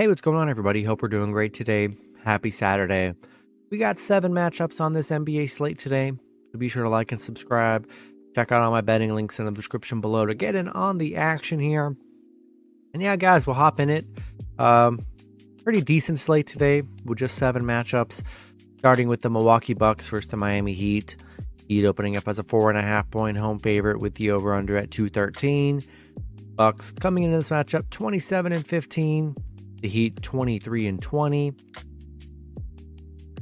Hey, what's going on, everybody? Hope we're doing great today. Happy Saturday. We got seven matchups on this NBA slate today. So be sure to like and subscribe. Check out all my betting links in the description below to get in on the action here. And yeah, guys, we'll hop in it. Um, pretty decent slate today with just seven matchups, starting with the Milwaukee Bucks versus the Miami Heat. Heat opening up as a four and a half point home favorite with the over under at 213. Bucks coming into this matchup 27 and 15. The Heat 23 and 20.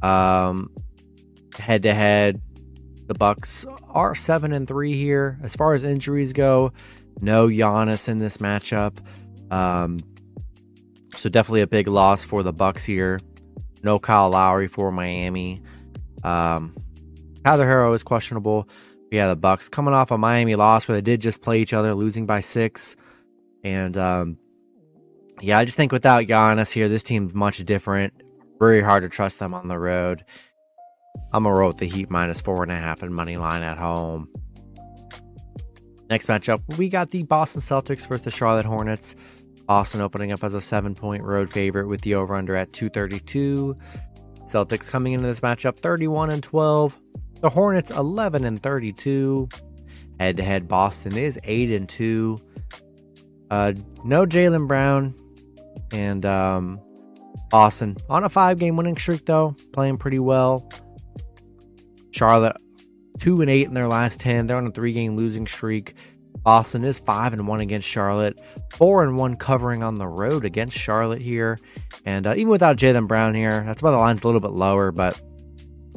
Um, head to head, the Bucks are seven and three here. As far as injuries go, no Giannis in this matchup. Um, so definitely a big loss for the Bucks here. No Kyle Lowry for Miami. Um, Tyler Herro is questionable. yeah, the Bucks coming off a Miami loss where they did just play each other, losing by six. And um, yeah, I just think without Giannis here, this team's much different. Very hard to trust them on the road. I'm gonna roll with the Heat minus four and a half and money line at home. Next matchup, we got the Boston Celtics versus the Charlotte Hornets. Boston opening up as a seven point road favorite with the over under at 232. Celtics coming into this matchup 31 and 12. The Hornets 11 and 32. Head to head, Boston is 8 and 2. Uh, no Jaylen Brown and um, Boston on a five game winning streak, though, playing pretty well. Charlotte, 2 and 8 in their last 10. They're on a three game losing streak. Boston is 5 and 1 against Charlotte, 4 and 1 covering on the road against Charlotte here. And uh, even without Jaylen Brown here, that's why the line's a little bit lower, but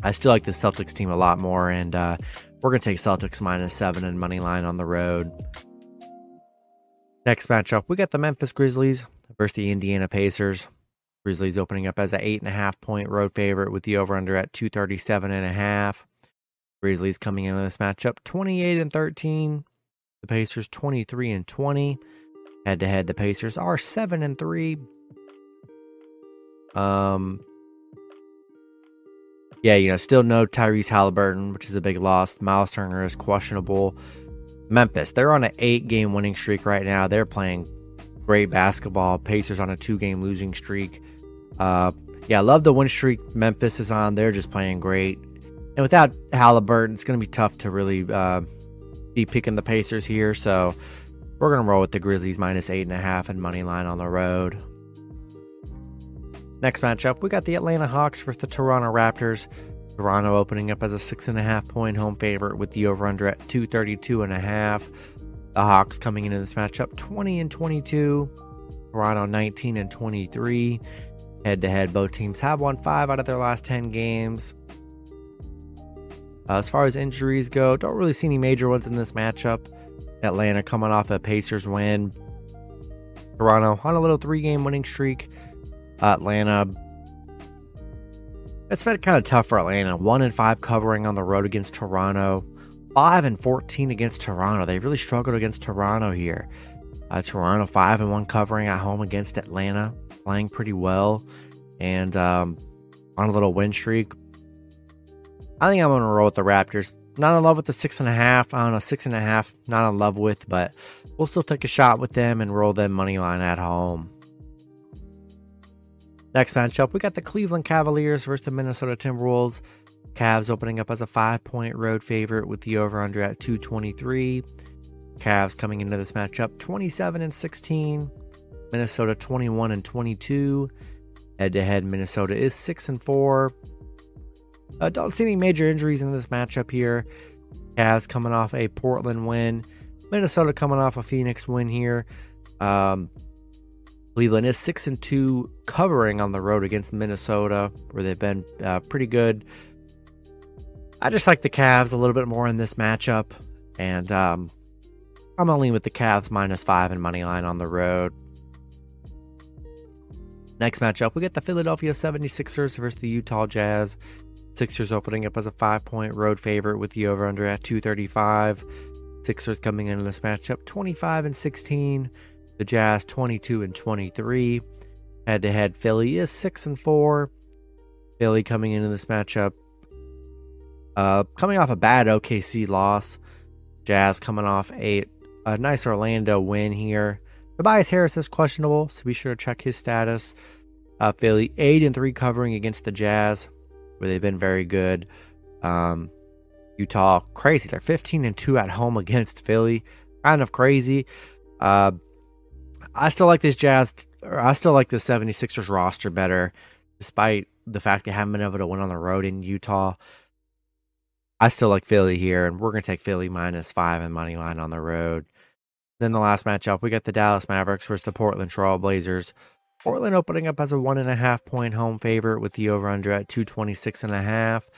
I still like the Celtics team a lot more. And uh, we're going to take Celtics minus 7 and money line on the road. Next matchup, we got the Memphis Grizzlies versus the Indiana Pacers. Grizzlies opening up as an eight and a half point road favorite with the over under at 237 and a half. Grizzlies coming into this matchup 28 and 13. The Pacers 23 and 20. Head to head, the Pacers are 7 and 3. Um Yeah, you know, still no Tyrese Haliburton, which is a big loss. Myles Turner is questionable. Memphis, they're on an eight game winning streak right now. They're playing great basketball. Pacers on a two game losing streak. Uh, yeah, I love the win streak Memphis is on. They're just playing great. And without Haliburton, it's going to be tough to really uh, be picking the Pacers here. So we're going to roll with the Grizzlies minus eight and a half and money line on the road. Next matchup, we got the Atlanta Hawks versus the Toronto Raptors. Toronto opening up as a six and a half point home favorite with the over under at 232 and a half. The Hawks coming into this matchup 20 and 22. Toronto 19 and 23. Head to head, both teams have won five out of their last 10 games. Uh, as far as injuries go, don't really see any major ones in this matchup. Atlanta coming off a Pacers win. Toronto on a little three game winning streak. Atlanta it's been kind of tough for Atlanta. One and five covering on the road against Toronto. Five and fourteen against Toronto. They really struggled against Toronto here. Uh, Toronto five and one covering at home against Atlanta, playing pretty well, and um, on a little win streak. I think I'm going to roll with the Raptors. Not in love with the six and a half. I don't know, six and a half. Not in love with, but we'll still take a shot with them and roll them money line at home. Next matchup, we got the Cleveland Cavaliers versus the Minnesota Timberwolves. Cavs opening up as a five point road favorite with the over under at 223. Cavs coming into this matchup 27 and 16. Minnesota 21 and 22. Head to head, Minnesota is 6 and 4. Uh, don't see any major injuries in this matchup here. Cavs coming off a Portland win. Minnesota coming off a Phoenix win here. Um, Cleveland is six and two, covering on the road against Minnesota, where they've been uh, pretty good. I just like the Cavs a little bit more in this matchup, and um, I'm lean with the Cavs minus five and money line on the road. Next matchup, we get the Philadelphia 76ers versus the Utah Jazz. Sixers opening up as a five point road favorite with the over under at 235. Sixers coming into this matchup 25 and 16. The Jazz 22 and 23. Head to head, Philly is 6 and 4. Philly coming into this matchup uh, coming off a bad OKC loss. Jazz coming off a, a nice Orlando win here. Tobias Harris is questionable, so be sure to check his status. Uh, Philly eight and three covering against the Jazz, where they've been very good. Um, Utah crazy. They're 15 and two at home against Philly, kind of crazy. Uh, I still like this Jazz. Or I still like the 76ers roster better, despite the fact they haven't been able to win on the road in Utah. I still like Philly here, and we're going to take Philly minus five and money line on the road. Then the last matchup, we got the Dallas Mavericks versus the Portland Trail Blazers. Portland opening up as a one and a half point home favorite with the over under at 226 and a half.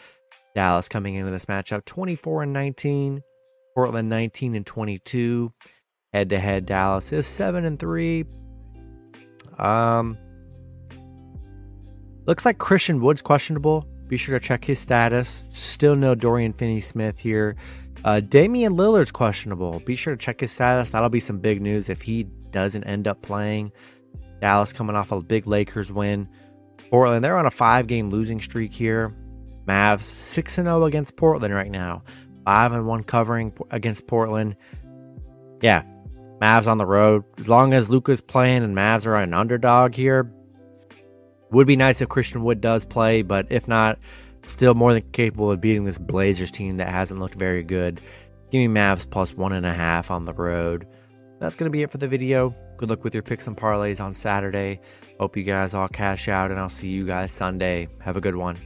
Dallas coming into this matchup 24 and 19, Portland 19 and 22. Head to head, Dallas is 7 and 3. Um, looks like Christian Wood's questionable. Be sure to check his status. Still no Dorian Finney Smith here. Uh, Damian Lillard's questionable. Be sure to check his status. That'll be some big news if he doesn't end up playing. Dallas coming off a big Lakers win. Portland, they're on a five game losing streak here. Mavs 6 0 against Portland right now. 5 and 1 covering against Portland. Yeah, Mavs on the road. As long as Luka's playing and Mavs are an underdog here, would be nice if Christian Wood does play, but if not, still more than capable of beating this Blazers team that hasn't looked very good. Give me Mavs plus one and a half on the road. That's going to be it for the video. Good luck with your picks and parlays on Saturday. Hope you guys all cash out, and I'll see you guys Sunday. Have a good one.